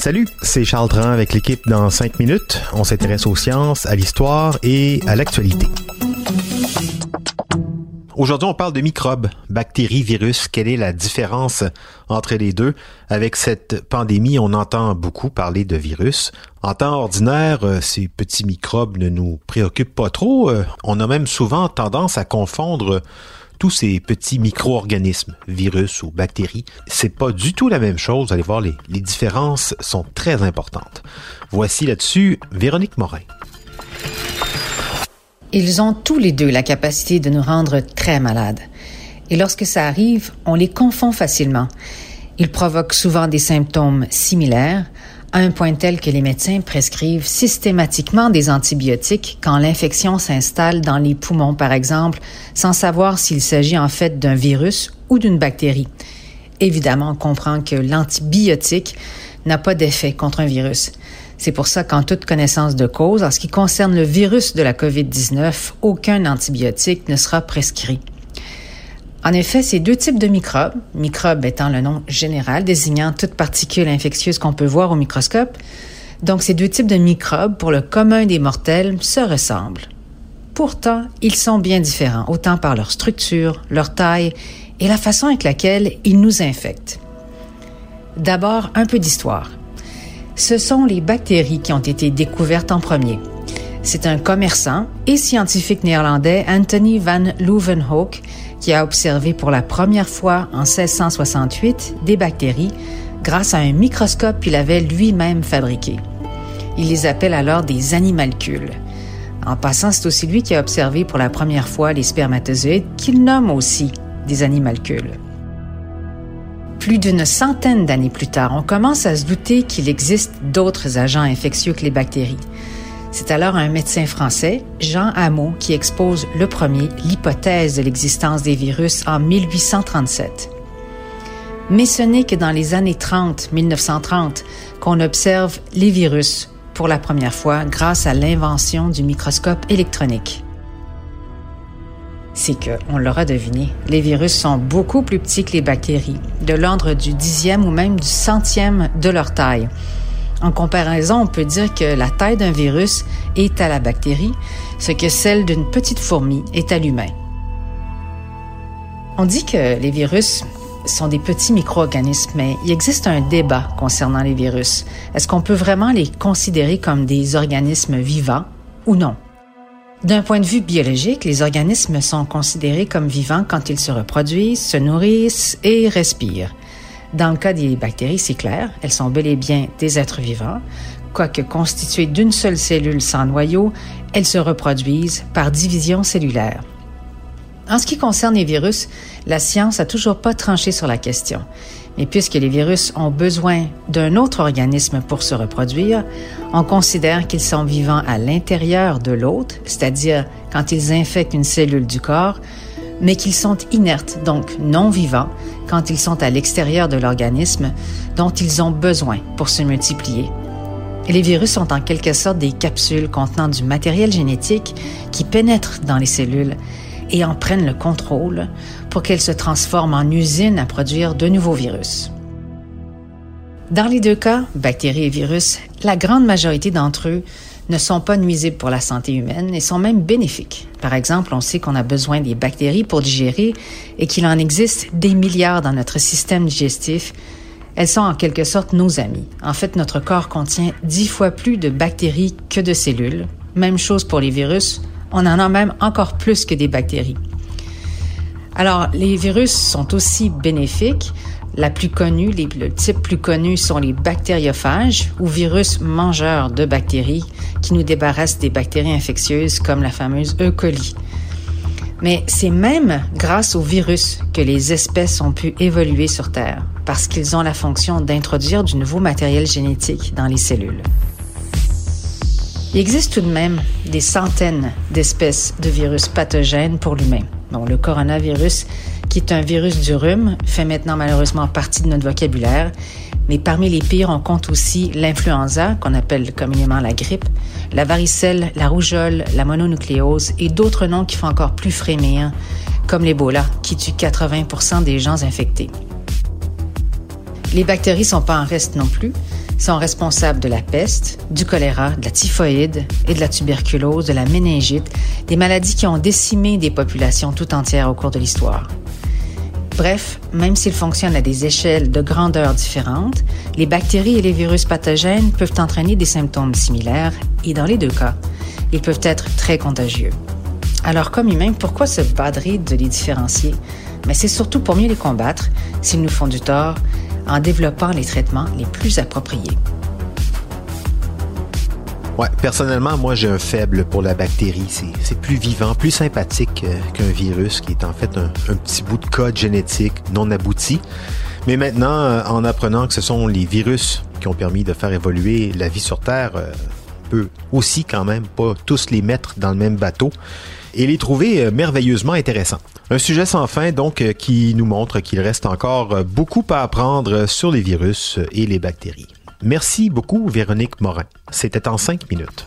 Salut, c'est Charles Dran avec l'équipe dans 5 minutes. On s'intéresse aux sciences, à l'histoire et à l'actualité. Aujourd'hui, on parle de microbes, bactéries, virus. Quelle est la différence entre les deux? Avec cette pandémie, on entend beaucoup parler de virus. En temps ordinaire, euh, ces petits microbes ne nous préoccupent pas trop. Euh, on a même souvent tendance à confondre tous ces petits micro-organismes, virus ou bactéries, c'est pas du tout la même chose. Allez voir, les, les différences sont très importantes. Voici là-dessus Véronique Morin. Ils ont tous les deux la capacité de nous rendre très malades. Et lorsque ça arrive, on les confond facilement. Ils provoquent souvent des symptômes similaires, à un point tel que les médecins prescrivent systématiquement des antibiotiques quand l'infection s'installe dans les poumons, par exemple, sans savoir s'il s'agit en fait d'un virus ou d'une bactérie. Évidemment, on comprend que l'antibiotique n'a pas d'effet contre un virus. C'est pour ça qu'en toute connaissance de cause, en ce qui concerne le virus de la COVID-19, aucun antibiotique ne sera prescrit. En effet, ces deux types de microbes, microbes étant le nom général désignant toute particule infectieuse qu'on peut voir au microscope, donc ces deux types de microbes, pour le commun des mortels, se ressemblent. Pourtant, ils sont bien différents, autant par leur structure, leur taille et la façon avec laquelle ils nous infectent. D'abord, un peu d'histoire. Ce sont les bactéries qui ont été découvertes en premier. C'est un commerçant et scientifique néerlandais, Anthony van Leeuwenhoek, qui a observé pour la première fois en 1668 des bactéries grâce à un microscope qu'il avait lui-même fabriqué. Il les appelle alors des animalcules. En passant, c'est aussi lui qui a observé pour la première fois les spermatozoïdes qu'il nomme aussi des animalcules. Plus d'une centaine d'années plus tard, on commence à se douter qu'il existe d'autres agents infectieux que les bactéries. C'est alors un médecin français, Jean Hameau, qui expose le premier l'hypothèse de l'existence des virus en 1837. Mais ce n'est que dans les années 30, 1930, qu'on observe les virus pour la première fois grâce à l'invention du microscope électronique. C'est que, on l'aura deviné, les virus sont beaucoup plus petits que les bactéries, de l'ordre du dixième ou même du centième de leur taille. En comparaison, on peut dire que la taille d'un virus est à la bactérie ce que celle d'une petite fourmi est à l'humain. On dit que les virus sont des petits micro-organismes, mais il existe un débat concernant les virus. Est-ce qu'on peut vraiment les considérer comme des organismes vivants ou non? D'un point de vue biologique, les organismes sont considérés comme vivants quand ils se reproduisent, se nourrissent et respirent. Dans le cas des bactéries, c'est clair, elles sont bel et bien des êtres vivants. Quoique constituées d'une seule cellule sans noyau, elles se reproduisent par division cellulaire. En ce qui concerne les virus, la science a toujours pas tranché sur la question. Mais puisque les virus ont besoin d'un autre organisme pour se reproduire, on considère qu'ils sont vivants à l'intérieur de l'autre, c'est-à-dire quand ils infectent une cellule du corps, mais qu'ils sont inertes, donc non vivants, quand ils sont à l'extérieur de l'organisme dont ils ont besoin pour se multiplier. Les virus sont en quelque sorte des capsules contenant du matériel génétique qui pénètre dans les cellules et en prennent le contrôle pour qu'elles se transforment en usines à produire de nouveaux virus. Dans les deux cas, bactéries et virus, la grande majorité d'entre eux ne sont pas nuisibles pour la santé humaine et sont même bénéfiques. Par exemple, on sait qu'on a besoin des bactéries pour digérer et qu'il en existe des milliards dans notre système digestif. Elles sont en quelque sorte nos amis. En fait, notre corps contient dix fois plus de bactéries que de cellules. Même chose pour les virus. On en a même encore plus que des bactéries. Alors, les virus sont aussi bénéfiques la plus connue, le type plus connu sont les bactériophages ou virus mangeurs de bactéries qui nous débarrassent des bactéries infectieuses comme la fameuse E. coli. Mais c'est même grâce aux virus que les espèces ont pu évoluer sur Terre, parce qu'ils ont la fonction d'introduire du nouveau matériel génétique dans les cellules. Il existe tout de même des centaines d'espèces de virus pathogènes pour l'humain. Bon, le coronavirus qui est un virus du rhume, fait maintenant malheureusement partie de notre vocabulaire. Mais parmi les pires, on compte aussi l'influenza, qu'on appelle communément la grippe, la varicelle, la rougeole, la mononucléose et d'autres noms qui font encore plus frémir, comme l'Ebola, qui tue 80% des gens infectés. Les bactéries sont pas en reste non plus. Sont responsables de la peste, du choléra, de la typhoïde et de la tuberculose, de la méningite, des maladies qui ont décimé des populations tout entières au cours de l'histoire. Bref, même s'ils fonctionnent à des échelles de grandeur différentes, les bactéries et les virus pathogènes peuvent entraîner des symptômes similaires et dans les deux cas, ils peuvent être très contagieux. Alors comme humains, pourquoi se badrer de les différencier? Mais c'est surtout pour mieux les combattre, s'ils nous font du tort, en développant les traitements les plus appropriés. Ouais, personnellement, moi, j'ai un faible pour la bactérie. C'est plus vivant, plus sympathique euh, qu'un virus qui est en fait un, petit bout de code génétique non abouti. Mais maintenant, euh, en apprenant que ce sont les virus qui ont permis de faire évoluer la vie sur Terre, euh, on peut aussi quand même pas tous les mettre dans le même bateau et les trouver merveilleusement intéressants. Un sujet sans fin donc qui nous montre qu'il reste encore beaucoup à apprendre sur les virus et les bactéries. Merci beaucoup, Véronique Morin. C'était en cinq minutes.